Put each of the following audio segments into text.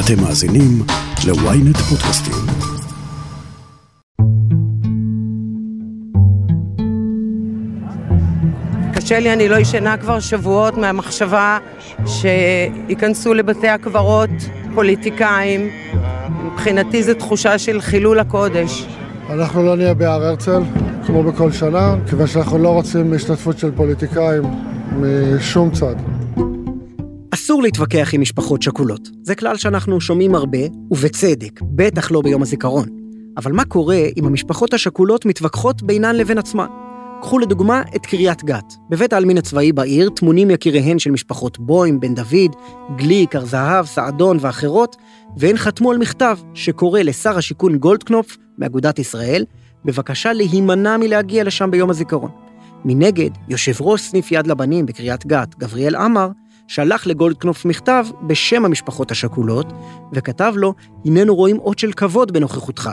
אתם מאזינים ל-ynet פודקאסטים. קשה לי, אני לא ישנה כבר שבועות מהמחשבה שייכנסו לבתי הקברות פוליטיקאים. מבחינתי זו תחושה של חילול הקודש. אנחנו לא נהיה בהר הרצל, כמו בכל שנה, כיוון שאנחנו לא רוצים השתתפות של פוליטיקאים משום צד. אסור להתווכח עם משפחות שכולות. זה כלל שאנחנו שומעים הרבה, ובצדק, בטח לא ביום הזיכרון. אבל מה קורה אם המשפחות השכולות מתווכחות בינן לבין עצמן? קחו לדוגמה את קריית גת. בבית העלמין הצבאי בעיר טמונים יקיריהן של משפחות בוים, בן דוד, גליק, הר זהב, סעדון ואחרות, והן חתמו על מכתב שקורא לשר השיכון גולדקנופ מאגודת ישראל, בבקשה להימנע מלהגיע לשם ביום הזיכרון. מנגד, יושב ראש סניף יד לבנים בקריית גת, גבריאל עמר, שלח לגולדקנופ מכתב בשם המשפחות השכולות, וכתב לו, הננו רואים אות של כבוד בנוכחותך.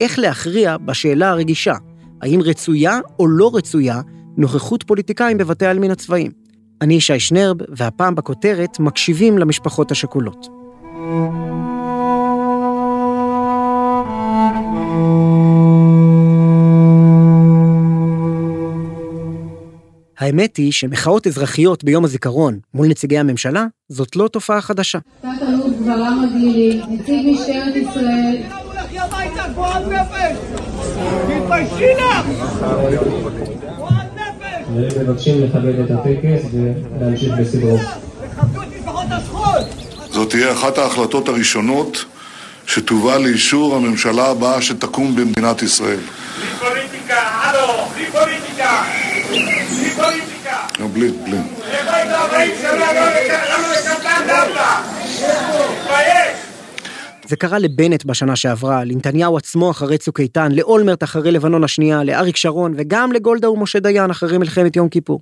איך להכריע בשאלה הרגישה, האם רצויה או לא רצויה נוכחות פוליטיקאים בבתי העלמין הצבאיים. אני ישי שנרב, והפעם בכותרת מקשיבים למשפחות השכולות. האמת היא שמחאות אזרחיות ביום הזיכרון מול נציגי הממשלה, זאת לא תופעה חדשה. תת-אלוף גברם הגלילי, נציג משטרת ישראל. מבקשים לכבד את הטקס ולהמשיך בסדרו. זאת תהיה אחת ההחלטות הראשונות שתובא לאישור הממשלה הבאה שתקום במדינת ישראל. בלי פוליטיקה, הלו, בלי פוליטיקה. בלי פוליטיקה. לא, בלי, בלי. איפה היית 40 שנה לא לקבלן דווקא? תתבייש. זה קרה לבנט בשנה שעברה, לנתניהו עצמו אחרי צוק איתן, לאולמרט אחרי לבנון השנייה, לאריק שרון וגם לגולדה ומשה דיין אחרי מלחמת יום כיפור.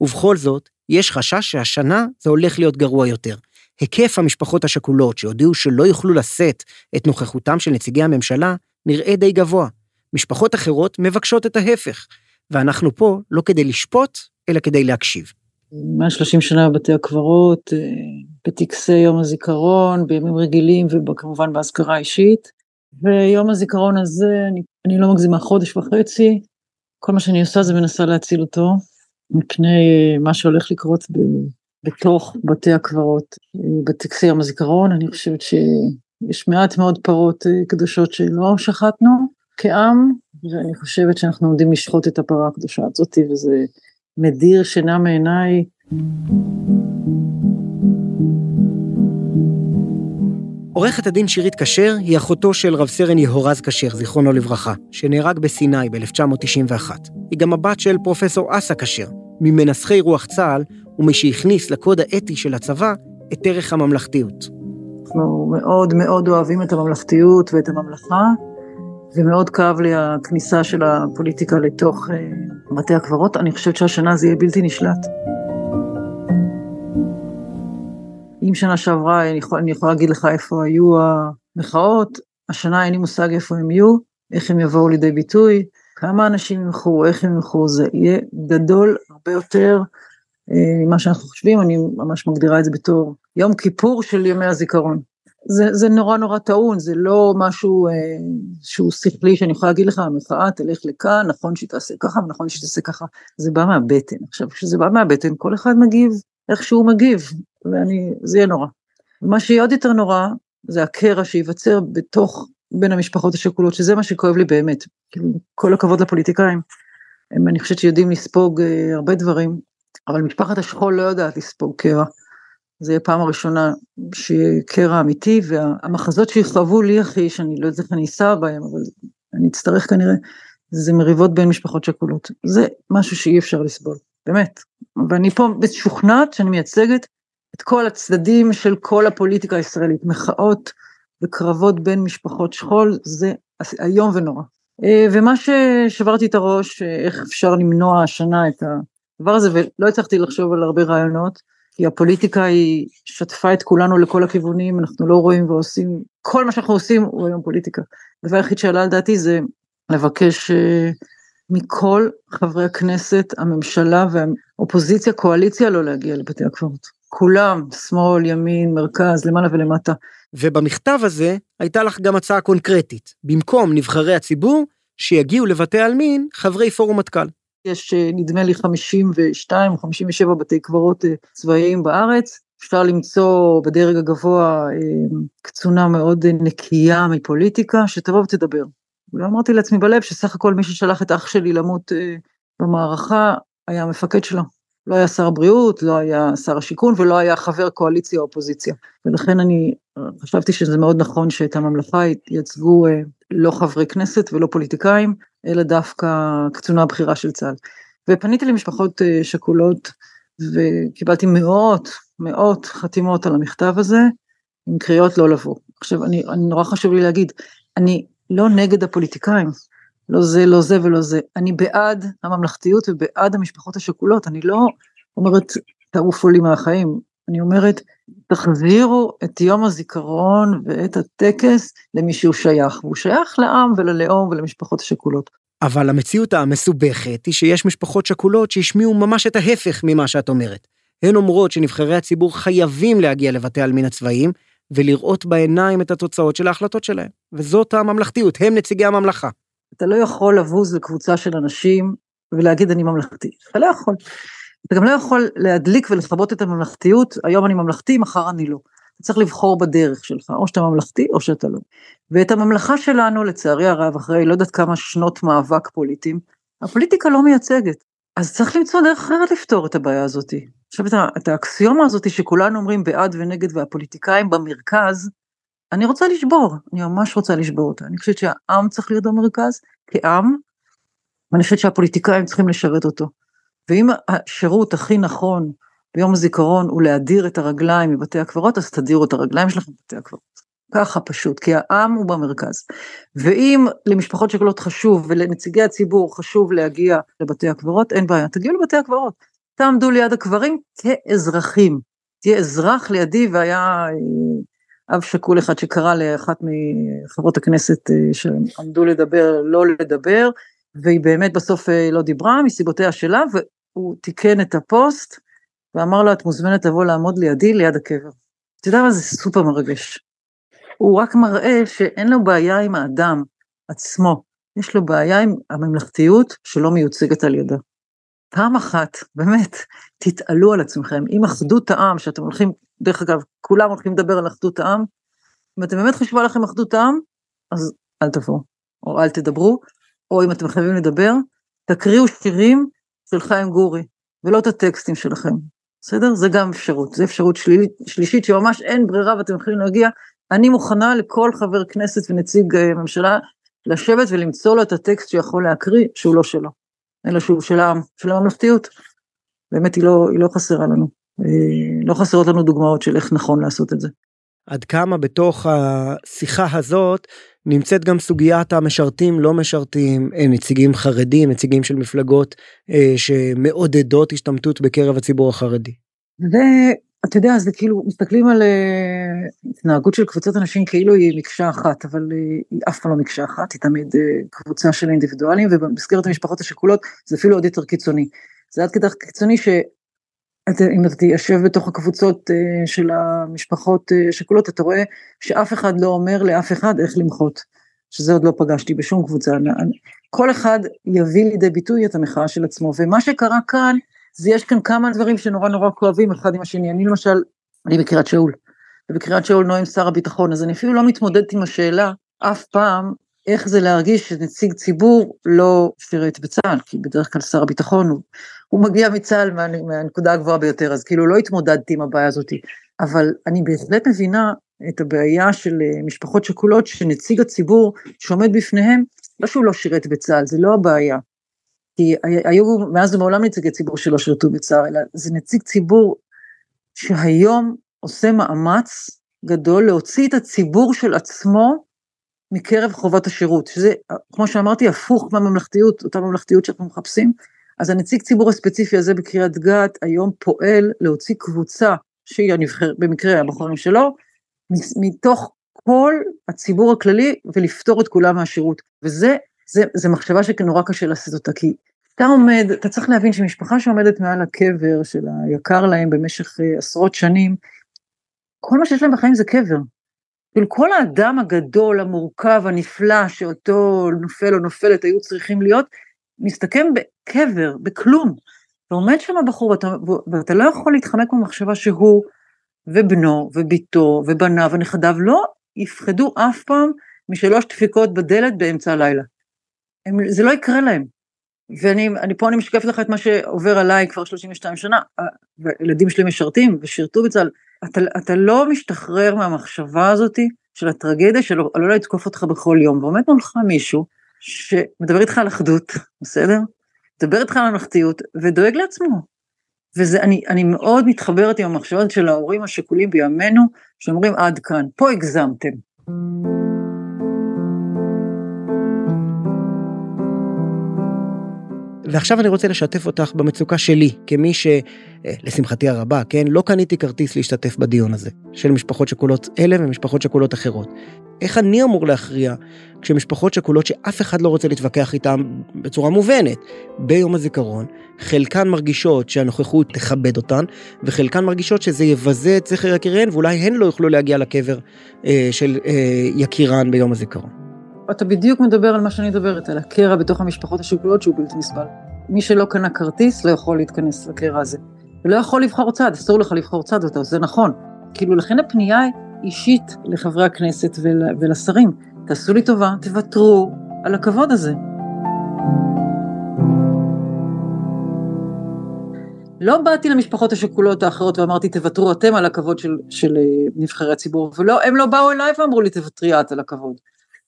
ובכל זאת, יש חשש שהשנה זה הולך להיות גרוע יותר. היקף המשפחות השכולות שהודיעו שלא יוכלו לשאת את נוכחותם של נציגי הממשלה, נראה די גבוה. משפחות אחרות מבקשות את ההפך, ואנחנו פה לא כדי לשפוט, אלא כדי להקשיב. 130 שנה בבתי הקברות, אה, בטקסי יום הזיכרון, בימים רגילים וכמובן באזכרה אישית. ויום הזיכרון הזה, אני, אני לא מגזימה חודש וחצי, כל מה שאני עושה זה מנסה להציל אותו מפני אה, מה שהולך לקרות ב, בתוך בתי הקברות. אה, בטקסי יום הזיכרון, אני חושבת שיש מעט מאוד פרות קדושות שלא שחטנו כעם, ואני חושבת שאנחנו עומדים לשחוט את הפרה הקדושה הזאת, וזה מדיר שינה מעיניי. עורכת הדין שירית כשר היא אחותו של רב סרן יהורז כשר, זיכרונו לברכה, שנהרג בסיני ב-1991. היא גם הבת של פרופסור אסא כשר, ממנסחי רוח צה"ל, ומי שהכניס לקוד האתי של הצבא את ערך הממלכתיות. אנחנו מאוד מאוד אוהבים את הממלכתיות ואת הממלכה, ומאוד כאב לי הכניסה של הפוליטיקה לתוך uh, בתי הקברות. אני חושבת שהשנה זה יהיה בלתי נשלט. אם שנה שעברה, אני, יכול, יכולה להגיד לך איפה היו המחאות, השנה אין לי מושג איפה הם יהיו, איך הם יבואו לידי ביטוי, כמה אנשים ימחו, איך הם ימחו, זה יהיה גדול הרבה יותר אה, ממה שאנחנו חושבים, אני ממש מגדירה את זה בתור יום כיפור של ימי הזיכרון. זה, זה נורא נורא טעון, זה לא משהו אה, שהוא שכלי שאני יכולה להגיד לך, המחאה תלך לכאן, נכון שהיא תעשה ככה ונכון שהיא תעשה ככה, זה בא מהבטן. עכשיו, כשזה בא מהבטן, כל אחד מגיב איך שהוא מגיב, ואני, זה יהיה נורא. מה שיהיה עוד יותר נורא, זה הקרע שייווצר בתוך, בין המשפחות השכולות, שזה מה שכואב לי באמת. כאילו, כל הכבוד לפוליטיקאים, הם, אני חושבת שיודעים לספוג אה, הרבה דברים, אבל משפחת השכול לא יודעת לספוג קרע. זה יהיה פעם הראשונה שיהיה קרע אמיתי, והמחזות שיכאבו לי הכי, שאני לא יודעת איך אני אסע בהם, אבל אני אצטרך כנראה, זה מריבות בין משפחות שכולות. זה משהו שאי אפשר לסבול, באמת. ואני פה משוכנעת שאני מייצגת את כל הצדדים של כל הפוליטיקה הישראלית, מחאות וקרבות בין משפחות שכול, זה איום ונורא. אה, ומה ששברתי את הראש, אה, איך אפשר למנוע השנה את הדבר הזה, ולא הצלחתי לחשוב על הרבה רעיונות, כי הפוליטיקה היא שטפה את כולנו לכל הכיוונים, אנחנו לא רואים ועושים, כל מה שאנחנו עושים הוא היום פוליטיקה. הדבר היחיד שעלה על דעתי זה לבקש uh, מכל חברי הכנסת, הממשלה והאופוזיציה, קואליציה, לא להגיע לבתי הקברות. כולם, שמאל, ימין, מרכז, למעלה ולמטה. ובמכתב הזה הייתה לך גם הצעה קונקרטית. במקום נבחרי הציבור, שיגיעו לבתי עלמין חברי פורום מטכ"ל. יש אה, נדמה לי 52 או 57 בתי קברות אה, צבאיים בארץ. אפשר למצוא בדרג הגבוה אה, קצונה מאוד נקייה מפוליטיקה, שתבוא ותדבר. ואמרתי לעצמי בלב שסך הכל מי ששלח את אח שלי למות במערכה היה המפקד שלו. לא היה שר הבריאות, לא היה שר השיכון ולא היה חבר קואליציה או אופוזיציה. ולכן אני חשבתי שזה מאוד נכון שאת הממלכה ייצגו לא חברי כנסת ולא פוליטיקאים, אלא דווקא קצונה הבכירה של צה"ל. ופניתי למשפחות אה, שכולות וקיבלתי מאות, מאות חתימות על המכתב הזה, עם קריאות לא לבוא. עכשיו, אני, אני נורא חשוב לי להגיד, אני לא נגד הפוליטיקאים, לא זה, לא זה ולא זה, אני בעד הממלכתיות ובעד המשפחות השכולות, אני לא אומרת, תעופו לי מהחיים, אני אומרת, תחזירו את יום הזיכרון ואת הטקס למי שהוא שייך, והוא שייך לעם וללאום ולמשפחות השכולות. אבל המציאות המסובכת היא שיש משפחות שכולות שהשמיעו ממש את ההפך ממה שאת אומרת. הן אומרות שנבחרי הציבור חייבים להגיע לבתי העלמין הצבאיים ולראות בעיניים את התוצאות של ההחלטות שלהם. וזאת הממלכתיות, הם נציגי הממלכה. אתה לא יכול לבוז לקבוצה של אנשים ולהגיד אני ממלכתי, אתה לא יכול. אתה גם לא יכול להדליק ולכבות את הממלכתיות, היום אני ממלכתי, מחר אני לא. אתה צריך לבחור בדרך שלך, או שאתה ממלכתי או שאתה לא. ואת הממלכה שלנו, לצערי הרב, אחרי לא יודעת כמה שנות מאבק פוליטיים, הפוליטיקה לא מייצגת. אז צריך למצוא דרך אחרת לפתור את הבעיה הזאת. עכשיו, את, את האקסיומה הזאת שכולנו אומרים בעד ונגד והפוליטיקאים במרכז, אני רוצה לשבור, אני ממש רוצה לשבור אותה. אני חושבת שהעם צריך להיות במרכז, כעם, ואני חושבת שהפוליטיקאים צריכים לשרת אותו. ואם השירות הכי נכון ביום הזיכרון הוא להדיר את הרגליים מבתי הקברות, אז תדירו את הרגליים שלכם מבתי הקברות. ככה פשוט, כי העם הוא במרכז. ואם למשפחות שכולות חשוב ולנציגי הציבור חשוב להגיע לבתי הקברות, אין בעיה, תגיעו לבתי הקברות. תעמדו ליד הקברים כאזרחים. תהיה אזרח לידי, והיה אה, אב שכול אחד שקרא לאחת מחברות הכנסת אה, שעמדו לדבר, לא לדבר, והיא באמת בסוף אה, לא דיברה מסיבותיה שלה, הוא תיקן את הפוסט ואמר לו, את מוזמנת לבוא לעמוד לידי, ליד הקבר. אתה יודע מה זה סופר מרגש. הוא רק מראה שאין לו בעיה עם האדם עצמו, יש לו בעיה עם הממלכתיות שלא מיוצגת על ידה. פעם אחת, באמת, תתעלו על עצמכם. עם אחדות העם, שאתם הולכים, דרך אגב, כולם הולכים לדבר על אחדות העם, אם אתם באמת חשבו לכם אחדות העם, אז אל תבואו, או אל תדברו, או אם אתם חייבים לדבר, תקריאו שירים של חיים גורי, ולא את הטקסטים שלכם. בסדר? זה גם אפשרות, זה אפשרות שלילית, שלישית שממש אין ברירה ואתם יכולים להגיע. אני מוכנה לכל חבר כנסת ונציג אה, ממשלה לשבת ולמצוא לו את הטקסט שיכול להקריא שהוא לא שלו, אלא שהוא של העם, של הממלכתיות. באמת היא לא, היא לא חסרה לנו. אה, לא חסרות לנו דוגמאות של איך נכון לעשות את זה. עד כמה בתוך השיחה הזאת נמצאת גם סוגיית המשרתים לא משרתים אה, נציגים חרדים נציגים של מפלגות אה, שמעודדות השתמטות בקרב הציבור החרדי. ואתה יודע זה כאילו מסתכלים על אה, התנהגות של קבוצות אנשים כאילו היא מקשה אחת אבל היא אף פעם לא מקשה אחת היא תמיד קבוצה של אינדיבידואלים ובמסגרת המשפחות השכולות זה אפילו עוד יותר קיצוני. זה עד כדי קיצוני ש... אם אתה תיישב בתוך הקבוצות אה, של המשפחות אה, אתה רואה שאף אחד לא אומר לאף אחד איך למחות, שזה עוד לא פגשתי בשום קבוצה. כל אחד יביא לידי ביטוי את המחאה של עצמו, ומה שקרה כאן, זה יש כאן כמה דברים שנורא נורא כואבים אחד עם השני. אני למשל, אני בקריית שאול, ובקריית שאול נואם שר הביטחון, אז אני אפילו לא מתמודדת עם השאלה אף פעם איך זה להרגיש שנציג ציבור לא שירת בצה"ל, כי בדרך כלל שר הביטחון הוא, הוא מגיע מצה"ל מה, מהנקודה הגבוהה ביותר, אז כאילו לא התמודדתי עם הבעיה הזאת, אבל אני בהחלט מבינה את הבעיה של אה, משפחות שכולות, שנציג הציבור שעומד בפניהם, לא שהוא לא שירת בצה"ל, זה לא הבעיה. כי היו מאז ומעולם נציגי ציבור שלא שירתו בצה"ל, אלא זה נציג ציבור שהיום עושה מאמץ גדול להוציא את הציבור של עצמו מקרב חובת השירות, שזה, כמו שאמרתי, הפוך מהממלכתיות, אותה ממלכתיות שאנחנו מחפשים. אז הנציג ציבור הספציפי הזה בקריית גת היום פועל להוציא קבוצה, שהיא הנבחרת, במקרה הבוחרים שלו, מתוך כל הציבור הכללי ולפטור את כולם מהשירות. וזה זה, זה מחשבה שנורא קשה לעשות אותה, כי אתה עומד, אתה צריך להבין שמשפחה שעומדת מעל הקבר של היקר להם במשך uh, עשרות שנים, כל מה שיש להם בחיים זה קבר. כאילו כל האדם הגדול, המורכב, הנפלא, שאותו נופל או נופלת היו צריכים להיות, מסתכם בקבר, בכלום. ועומד שם הבחור, ואתה, ואתה לא יכול להתחמק במחשבה שהוא ובנו ובתו ובניו ונכדיו לא יפחדו אף פעם משלוש דפיקות בדלת באמצע הלילה. הם, זה לא יקרה להם. ואני פה אני משקפת לך את מה שעובר עליי כבר 32 שנה, הילדים שלי משרתים ושירתו בצה"ל, אתה, אתה לא משתחרר מהמחשבה הזאתי של הטרגדיה שלא לא לתקוף אותך בכל יום, ועומד מולך מישהו שמדבר איתך על אחדות, בסדר? מדבר איתך על ממלכתיות ודואג לעצמו. וזה, אני, אני מאוד מתחברת עם המחשבות של ההורים השכולים בימינו, שאומרים עד כאן, פה הגזמתם. ועכשיו אני רוצה לשתף אותך במצוקה שלי, כמי שלשמחתי הרבה, כן, לא קניתי כרטיס להשתתף בדיון הזה, של משפחות שכולות אלה ומשפחות שכולות אחרות. איך אני אמור להכריע כשמשפחות שכולות שאף אחד לא רוצה להתווכח איתן בצורה מובנת ביום הזיכרון, חלקן מרגישות שהנוכחות תכבד אותן, וחלקן מרגישות שזה יבזה את זכר יקיריהן, ואולי הן לא יוכלו להגיע לקבר אה, של אה, יקירן ביום הזיכרון. אתה בדיוק מדבר על מה שאני מדברת, על הקרע בתוך המשפחות השכולות שהוא בלתי נסבל. מי שלא קנה כרטיס לא יכול להתכנס לקרע הזה. ולא יכול לבחור צד, אסור לך לבחור צד, אותו, זה נכון. כאילו, לכן הפנייה אישית לחברי הכנסת ול, ולשרים. תעשו לי טובה, תוותרו על הכבוד הזה. לא באתי למשפחות השכולות האחרות ואמרתי, תוותרו אתם על הכבוד של, של אה, נבחרי הציבור, ולא, הם לא באו אליי ואמרו לי, תוותרי את על הכבוד.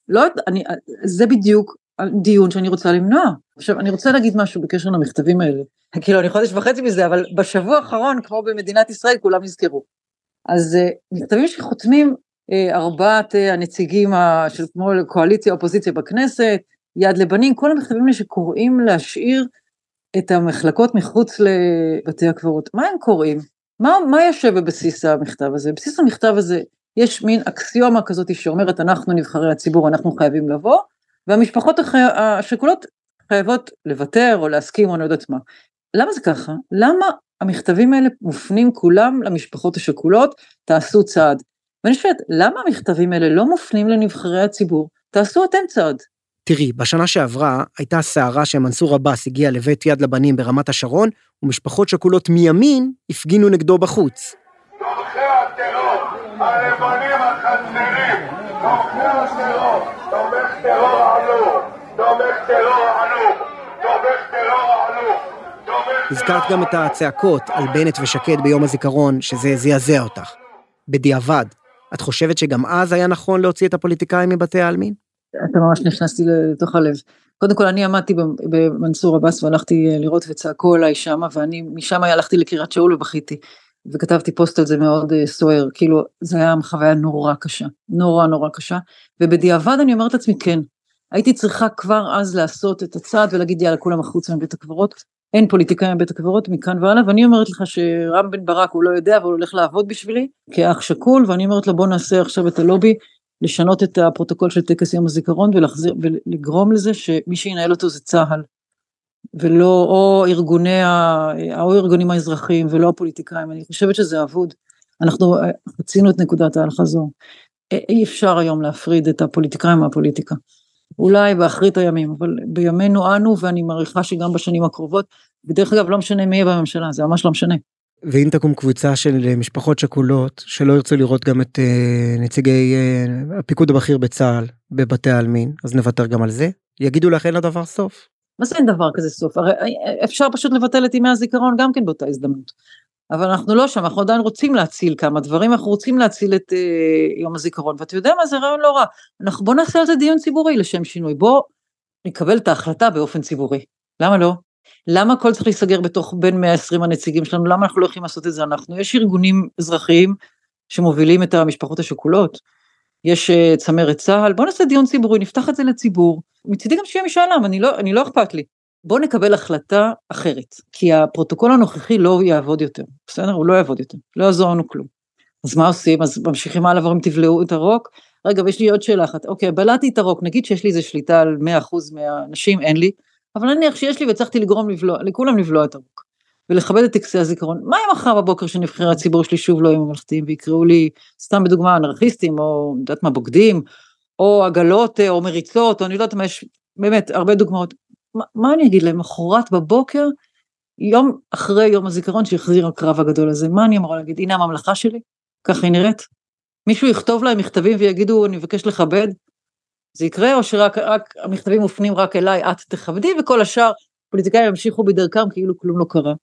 לא, אני, זה בדיוק דיון שאני רוצה למנוע. עכשיו, אני רוצה להגיד משהו בקשר למכתבים האלה. כאילו, אני חודש וחצי מזה, אבל בשבוע האחרון, כמו במדינת ישראל, כולם נזכרו. אז uh, מכתבים שחותמים uh, ארבעת uh, הנציגים של כמו קואליציה אופוזיציה בכנסת, יד לבנים, כל המכתבים האלה שקוראים להשאיר את המחלקות מחוץ לבתי הקברות. מה הם קוראים? מה, מה יושב בבסיס המכתב הזה? בבסיס המכתב הזה יש מין אקסיומה כזאת שאומרת אנחנו נבחרי הציבור, אנחנו חייבים לבוא, והמשפחות השכולות חייבות לוותר או להסכים או אני לא יודעת מה. למה זה ככה? למה המכתבים האלה מופנים כולם למשפחות השכולות, תעשו צעד. ואני שואלת, למה המכתבים האלה לא מופנים לנבחרי הציבור? תעשו אתם צעד. תראי, בשנה שעברה הייתה סערה שמנסור עבאס הגיע לבית יד לבנים ברמת השרון, ומשפחות שכולות מימין הפגינו נגדו בחוץ. הלבנים החצרים, תומכי הטרור, תומך טרור עלוב, תומך טרור עלוב, תומך טרור עלוב. הזכרת גם את הצעקות על בנט ושקד ביום הזיכרון, שזה זעזע אותך. בדיעבד, את חושבת שגם אז היה נכון להוציא את הפוליטיקאים מבתי העלמין? אתה ממש נכנסתי לתוך הלב. קודם כל, אני עמדתי במנסור עבאס והלכתי אה, לראות וצעקו עליי שמה, ואני משם הלכתי לקריית שאול ובכיתי. וכתבתי פוסט על זה מאוד uh, סוער, כאילו, זה היה חוויה נורא קשה, נורא נורא קשה, ובדיעבד אני אומרת לעצמי, כן, הייתי צריכה כבר אז לעשות את הצעד ולהגיד, יאללה, כולם החוצה מבית הקברות, אין פוליטיקאים בבית הקברות מכאן והלאה, ואני אומרת לך שרם בן ברק הוא לא יודע, אבל הוא הולך לעבוד בשבילי כאח שכול, ואני אומרת לו בוא נעשה עכשיו את הלובי, לשנות את הפרוטוקול של טקס יום הזיכרון ולגרום לזה שמי שינהל אותו זה צה"ל, ולא או ארגוני, או ארגונים האזרחיים ולא הפוליטיקאים, אני חושבת שזה אבוד. אנחנו חצינו את נקודת האל-חזור. אי אפשר היום להפריד את הפוליטיקאים מהפוליטיקה. אולי באחרית הימים, אבל בימינו אנו, ואני מעריכה שגם בשנים הקרובות, ודרך אגב, לא משנה מי יהיה בממשלה, זה ממש לא משנה. ואם תקום קבוצה של משפחות שכולות, שלא ירצו לראות גם את נציגי הפיקוד הבכיר בצה"ל בבתי העלמין, אז נוותר גם על זה? יגידו לך אין לדבר סוף? מה זה אין דבר כזה סוף? הרי אפשר פשוט לבטל את ימי הזיכרון גם כן באותה הזדמנות. אבל אנחנו לא שם, אנחנו עדיין רוצים להציל כמה דברים, אנחנו רוצים להציל את אה, יום הזיכרון, ואתה יודע מה, זה רעיון לא רע. אנחנו בוא נעשה על זה דיון ציבורי לשם שינוי, בוא נקבל את ההחלטה באופן ציבורי. למה לא? למה הכל צריך להיסגר בתוך בין 120 הנציגים שלנו? למה אנחנו לא יכולים לעשות את זה אנחנו? יש ארגונים אזרחיים שמובילים את המשפחות השכולות, יש uh, צמרת צה"ל, בוא נעשה דיון ציבורי, נפתח את זה לציבור. מצידי גם שיהיה משאל עם, אני לא, אני לא אכפת לי. בוא נקבל החלטה אחרת, כי הפרוטוקול הנוכחי לא יעבוד יותר, בסדר? הוא לא יעבוד יותר, לא יעזור לנו כלום. אז מה עושים? אז ממשיכים הלאה ואומרים תבלעו את הרוק? רגע, ויש לי עוד שאלה אחת, אוקיי, בלעתי את הרוק, נגיד שיש לי איזה שליטה על 100% מהאנשים, אין לי, אבל נניח שיש לי והצלחתי לגרום לבלוע, לכולם לבלוע את הבוק, ולכבד את טקסי הזיכרון. מה אם מחר בבוקר שנבחרי הציבור שלי שוב לא יהיו ממלכתיים ויקראו לי, סתם בדוגמה, אנרכיסטים, או יודעת מה, בוגדים, או עגלות, או מריצות, או אני לא יודעת מה, יש באמת הרבה דוגמאות. מה, מה אני אגיד להם, מחרת בבוקר, יום אחרי יום הזיכרון שהחזיר הקרב הגדול הזה, מה אני אמורה להגיד? הנה הממלכה שלי, ככה היא נראית. מישהו יכתוב להם מכתבים ויגידו, אני מבקש לכבד? זה יקרה, או שרק רק, המכתבים מופנים רק אליי, את תכבדי, וכל השאר, פוליטיקאים ימשיכו בדרכם כאילו כלום לא קרה.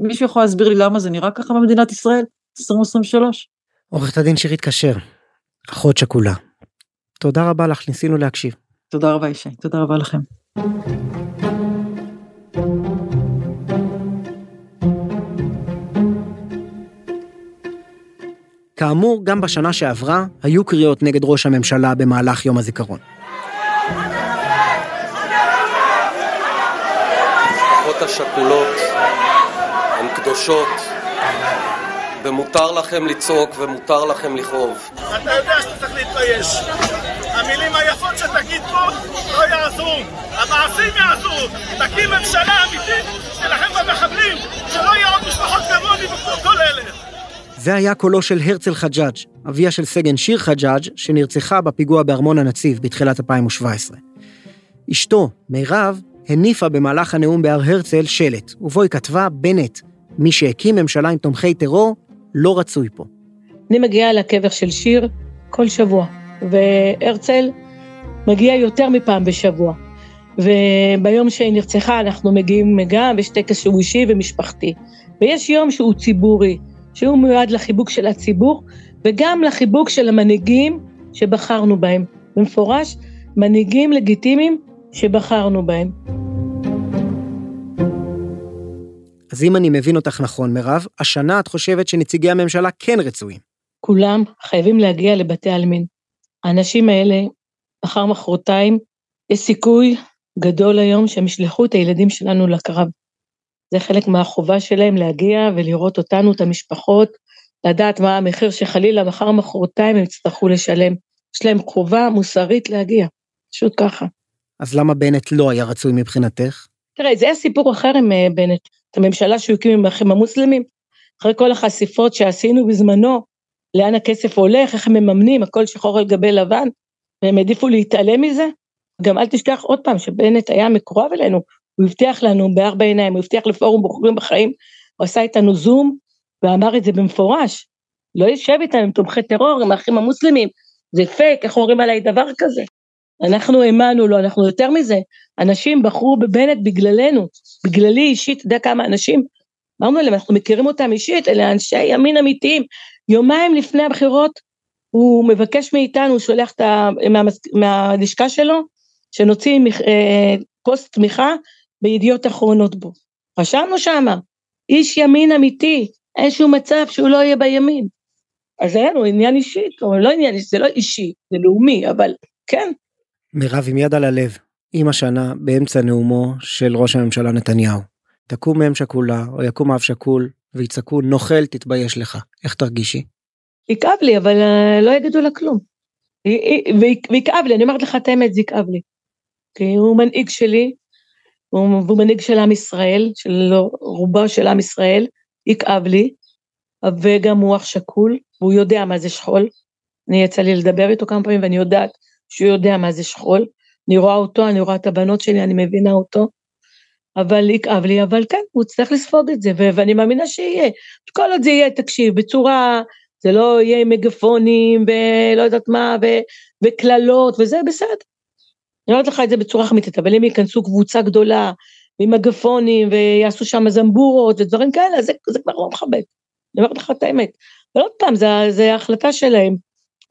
מישהו יכול להסביר לי למה זה נראה ככה במדינת ישראל? 2023? עורכת הדין שירית כשר, אחות שכולה. תודה רבה לך, ניסינו להקשיב. תודה רבה ישי, תודה רבה לכם. כאמור, גם בשנה שעברה היו קריאות נגד ראש הממשלה במהלך יום הזיכרון. המשפחות השכולות קדושות, ומותר לכם לצעוק ומותר לכם לכאוב. אתה יודע שאתה צריך להתבייש. המילים היפות שתגיד פה לא יעזרו, המעשים יעזרו. תקים ממשלה אמיתית שתילחם במחבלים, שלא יהיו עוד משפחות כמוני וכמו כל אלה. זה היה קולו של הרצל חג'אג', אביה של סגן שיר חג'אג', שנרצחה בפיגוע בארמון הנציב בתחילת 2017. אשתו, מירב, הניפה במהלך הנאום בהר הרצל שלט, ובו היא כתבה, בנט, מי שהקים ממשלה עם תומכי טרור, לא רצוי פה. אני מגיעה לקבר של שיר כל שבוע, והרצל מגיע יותר מפעם בשבוע. וביום שהיא נרצחה אנחנו מגיעים גם, יש טקס שהוא אישי ומשפחתי. ויש יום שהוא ציבורי, שהוא מיועד לחיבוק של הציבור, וגם לחיבוק של המנהיגים שבחרנו בהם. במפורש, מנהיגים לגיטימיים שבחרנו בהם. אז אם אני מבין אותך נכון, מירב, השנה את חושבת שנציגי הממשלה כן רצויים. כולם חייבים להגיע לבתי עלמין. האנשים האלה, מחר מחרתיים, יש סיכוי גדול היום שהם ישלחו את הילדים שלנו לקרב. זה חלק מהחובה שלהם להגיע ולראות אותנו, את המשפחות, לדעת מה המחיר שחלילה מחר מחרתיים הם יצטרכו לשלם. יש להם חובה מוסרית להגיע, פשוט ככה. אז למה בנט לא היה רצוי מבחינתך? תראה, זה היה סיפור אחר עם אה, בנט. את הממשלה שהוא הקים עם האחים המוסלמים, אחרי כל החשיפות שעשינו בזמנו, לאן הכסף הולך, איך הם מממנים, הכל שחור על גבי לבן, והם העדיפו להתעלם מזה. גם אל תשכח עוד פעם שבנט היה מקורב אלינו, הוא הבטיח לנו בארבע עיניים, הוא הבטיח לפורום בוחרים בחיים, הוא עשה איתנו זום ואמר את זה במפורש. לא יושב איתנו עם תומכי טרור, עם האחים המוסלמים, זה פייק, איך אומרים עליי דבר כזה? אנחנו האמנו לו, אנחנו יותר מזה, אנשים בחרו בבנט בגללנו, בגללי אישית, אתה יודע כמה אנשים, אמרנו להם, אנחנו מכירים אותם אישית, אלה אנשי ימין אמיתיים, יומיים לפני הבחירות, הוא מבקש מאיתנו, הוא שולח את ה, מה, מהלשכה שלו, שנוציא אה, פוסט תמיכה בידיעות אחרונות בו. רשמנו שמה, איש ימין אמיתי, אין שום מצב שהוא לא יהיה בימין. אז היה לנו עניין אישי, לא עניין אישי, זה לא אישי, זה לאומי, אבל כן. מירב, עם יד על הלב, אם השנה, באמצע נאומו של ראש הממשלה נתניהו, תקום אם שכולה, או יקום אב שכול, ויצעקו, נוכל, תתבייש לך. איך תרגישי? יכאב לי, אבל uh, לא יגידו לה כלום. ויכאב לי, אני אומרת לך את האמת, זה יכאב לי. כי הוא מנהיג שלי, והוא מנהיג של עם ישראל, של רובו של עם ישראל, יכאב לי, וגם הוא אח שכול, והוא יודע מה זה שכול. אני יצא לי לדבר איתו כמה פעמים, ואני יודעת שהוא יודע מה זה שכול. אני רואה אותו, אני רואה את הבנות שלי, אני מבינה אותו. אבל יכאב לי, אבל כן, הוא צריך לספוג את זה, ואני מאמינה שיהיה. כל עוד זה יהיה, תקשיב, בצורה, זה לא יהיה עם מגפונים, ולא יודעת מה, וקללות, וזה בסדר. אני אומרת לך את זה בצורה חמיתית, אבל אם ייכנסו קבוצה גדולה, עם מגפונים, ויעשו שם זמבורות ודברים כאלה, זה, זה כבר לא מכבד. אני אומרת לך את האמת. אבל עוד פעם, זה החלטה שלהם,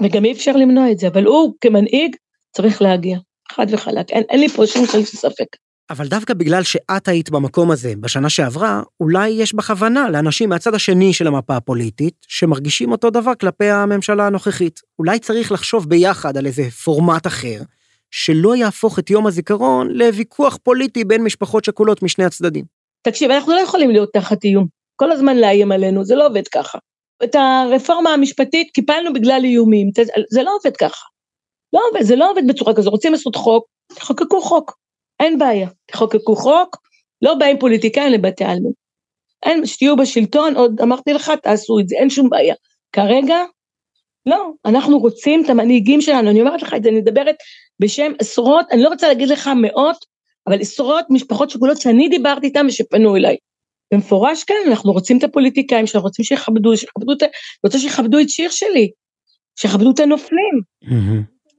וגם אי אפשר למנוע את זה, אבל הוא כמנהיג צריך להגיע, חד וחלק, אין, אין לי פה שום ספק. אבל דווקא בגלל שאת היית במקום הזה בשנה שעברה, אולי יש בכוונה לאנשים מהצד השני של המפה הפוליטית, שמרגישים אותו דבר כלפי הממשלה הנוכחית. אולי צריך לחשוב ביחד על איזה פורמט אחר, שלא יהפוך את יום הזיכרון לוויכוח פוליטי בין משפחות שכולות משני הצדדים. תקשיב, אנחנו לא יכולים להיות תחת איום. כל הזמן לאיים עלינו, זה לא עובד ככה. את הרפורמה המשפטית קיפלנו בגלל איומים, זה לא עובד ככה. לא עובד, זה לא עובד בצורה כזו, רוצים לעשות חוק, תחוקקו חוק. אין בעיה, תחוקקו חוק, לא באים פוליטיקאים לבתי העלמין. אין, שתהיו בשלטון, עוד אמרתי לך, תעשו את זה, אין שום בעיה. כרגע, לא, אנחנו רוצים את המנהיגים שלנו, אני אומרת לך את זה, אני מדברת בשם עשרות, אני לא רוצה להגיד לך מאות, אבל עשרות משפחות שכולות שאני דיברתי איתן ושפנו אליי. במפורש כן, אנחנו רוצים את הפוליטיקאים שאנחנו רוצים שיכבדו, שיכבדו את, רוצה שיכבדו את שיר שלי, שיכבדו את הנופלים.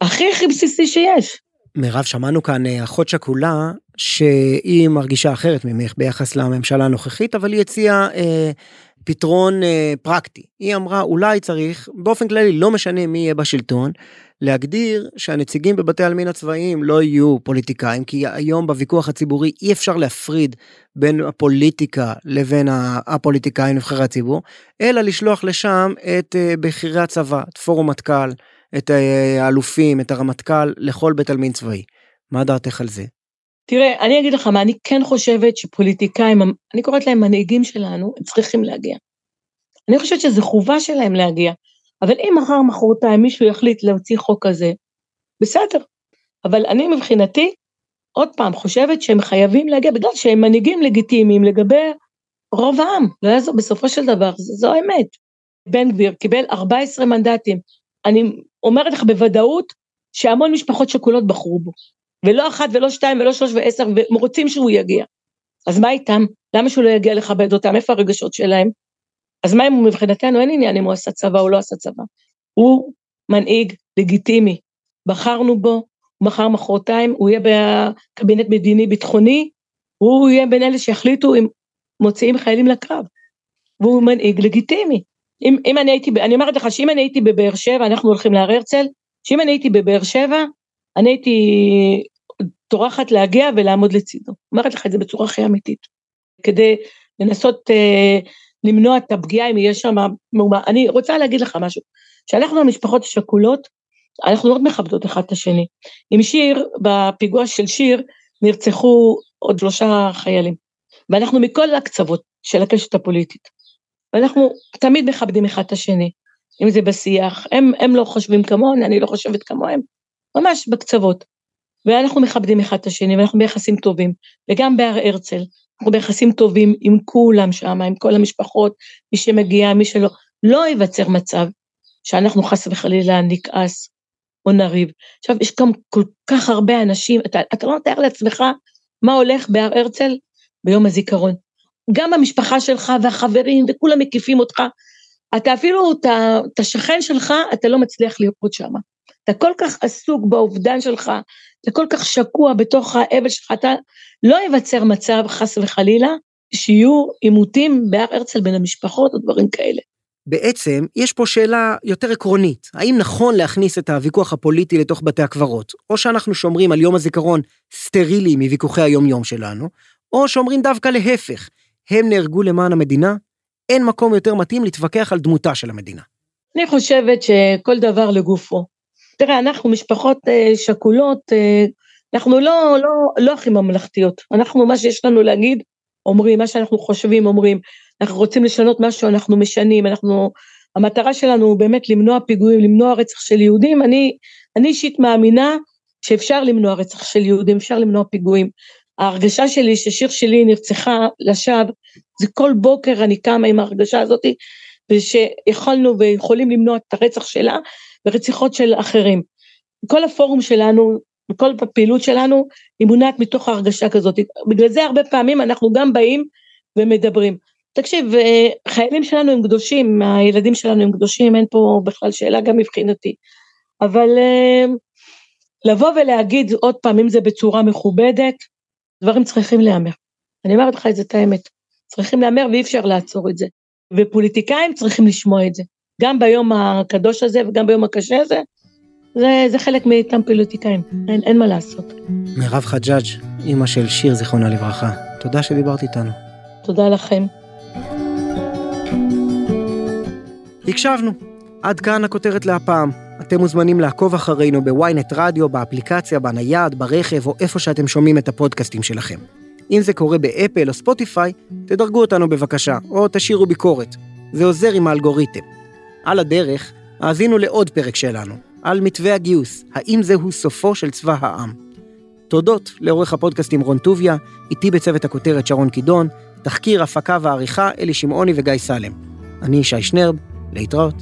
הכי הכי בסיסי שיש. מירב, שמענו כאן אה, אחות שכולה שהיא מרגישה אחרת ממך ביחס לממשלה הנוכחית, אבל היא הציעה אה, פתרון אה, פרקטי. היא אמרה, אולי צריך, באופן כללי, לא משנה מי יהיה בשלטון, להגדיר שהנציגים בבתי העלמין הצבאיים לא יהיו פוליטיקאים, כי היום בוויכוח הציבורי אי אפשר להפריד בין הפוליטיקה לבין הפוליטיקאים נבחרי הציבור, אלא לשלוח לשם את אה, בכירי הצבא, את פורום מטכ"ל, את אה, האלופים, את הרמטכ"ל, לכל בית עלמין צבאי. מה דעתך על זה? תראה, אני אגיד לך מה, אני כן חושבת שפוליטיקאים, אני קוראת להם מנהיגים שלנו, הם צריכים להגיע. אני חושבת שזו חובה שלהם להגיע. אבל אם מחר מחרתיים מישהו יחליט להוציא חוק כזה, בסדר. אבל אני מבחינתי, עוד פעם, חושבת שהם חייבים להגיע, בגלל שהם מנהיגים לגיטימיים לגבי רוב העם, לא יעזור, בסופו של דבר, זו האמת. בן גביר קיבל 14 מנדטים. אני אומרת לך בוודאות שהמון משפחות שכולות בחרו בו. ולא אחת ולא שתיים ולא שלוש ועשר, והם רוצים שהוא יגיע. אז מה איתם? למה שהוא לא יגיע לכבד אותם? איפה הרגשות שלהם? אז מה אם הוא מבחינתנו אין עניין אם הוא עשה צבא או לא עשה צבא. הוא מנהיג לגיטימי. בחרנו בו, מחר מחרתיים הוא יהיה בקבינט מדיני ביטחוני, הוא יהיה בין אלה שיחליטו אם מוציאים חיילים לקרב. והוא מנהיג לגיטימי. אם, אם אני הייתי, אני אומרת לך שאם אני הייתי בבאר שבע, אנחנו הולכים להר הרצל, שאם אני הייתי בבאר שבע, אני הייתי טורחת להגיע ולעמוד לצידו. אומרת לך את זה בצורה הכי אמיתית. כדי לנסות אה, למנוע את הפגיעה אם יש שם מהומה. אני רוצה להגיד לך משהו, שאנחנו המשפחות השכולות, אנחנו מאוד מכבדות אחד את השני. עם שיר, בפיגוע של שיר, נרצחו עוד שלושה חיילים. ואנחנו מכל הקצוות של הקשת הפוליטית. ואנחנו תמיד מכבדים אחד את השני, אם זה בשיח, הם, הם לא חושבים כמוני, אני לא חושבת כמוהם, ממש בקצוות. ואנחנו מכבדים אחד את השני, ואנחנו ביחסים טובים, וגם בהר הרצל, אנחנו ביחסים טובים עם כולם שם, עם כל המשפחות, מי שמגיע, מי שלא, לא ייווצר מצב שאנחנו חס וחלילה נכעס או נריב. עכשיו, יש גם כל כך הרבה אנשים, אתה, אתה לא מתאר לעצמך מה הולך בהר הרצל ביום הזיכרון. גם המשפחה שלך והחברים וכולם מקיפים אותך, אתה אפילו, את השכן שלך, אתה לא מצליח לראות שם. אתה כל כך עסוק באובדן שלך, אתה כל כך שקוע בתוך האבל שלך, אתה לא ייווצר מצב, חס וחלילה, שיהיו עימותים בהר הרצל בין המשפחות או דברים כאלה. בעצם, יש פה שאלה יותר עקרונית. האם נכון להכניס את הוויכוח הפוליטי לתוך בתי הקברות, או שאנחנו שומרים על יום הזיכרון סטרילי מוויכוחי היום-יום שלנו, או שאומרים דווקא להפך, הם נהרגו למען המדינה, אין מקום יותר מתאים להתווכח על דמותה של המדינה. אני חושבת שכל דבר לגופו. תראה, אנחנו משפחות אה, שכולות, אה, אנחנו לא, לא, לא הכי ממלכתיות. אנחנו, מה שיש לנו להגיד, אומרים, מה שאנחנו חושבים, אומרים. אנחנו רוצים לשנות משהו, אנחנו משנים, אנחנו... המטרה שלנו באמת למנוע פיגועים, למנוע רצח של יהודים. אני, אני אישית מאמינה שאפשר למנוע רצח של יהודים, אפשר למנוע פיגועים. ההרגשה שלי ששיר שלי נרצחה לשווא, זה כל בוקר אני קמה עם ההרגשה הזאת, ושיכולנו ויכולים למנוע את הרצח שלה ורציחות של אחרים. כל הפורום שלנו, וכל הפעילות שלנו, היא מונעת מתוך ההרגשה כזאת. בגלל זה הרבה פעמים אנחנו גם באים ומדברים. תקשיב, אה, חיילים שלנו הם קדושים, הילדים שלנו הם קדושים, אין פה בכלל שאלה גם מבחינתי. אבל אה, לבוא ולהגיד עוד פעם, אם זה בצורה מכובדת, דברים צריכים להיאמר. אני אומרת לך את זה, את האמת. צריכים להיאמר ואי אפשר לעצור את זה. ופוליטיקאים צריכים לשמוע את זה. גם ביום הקדוש הזה וגם ביום הקשה הזה, זה, זה חלק מאיתם פוליטיקאים, אין, אין מה לעשות. מירב חג'אג', אימא של שיר, זיכרונה לברכה, תודה שדיברת איתנו. תודה לכם. הקשבנו. עד כאן הכותרת להפעם. אתם מוזמנים לעקוב אחרינו בוויינט רדיו, באפליקציה, בנייד, ברכב או איפה שאתם שומעים את הפודקאסטים שלכם. אם זה קורה באפל או ספוטיפיי, תדרגו אותנו בבקשה, או תשאירו ביקורת. זה עוזר עם האלגוריתם. על הדרך, האזינו לעוד פרק שלנו, על מתווה הגיוס, האם זהו סופו של צבא העם. תודות לעורך הפודקאסטים רון טוביה, איתי בצוות הכותרת שרון קידון, תחקיר, הפקה ועריכה אלי שמעוני וגיא סלם. אני ישי שנרב, להתראות.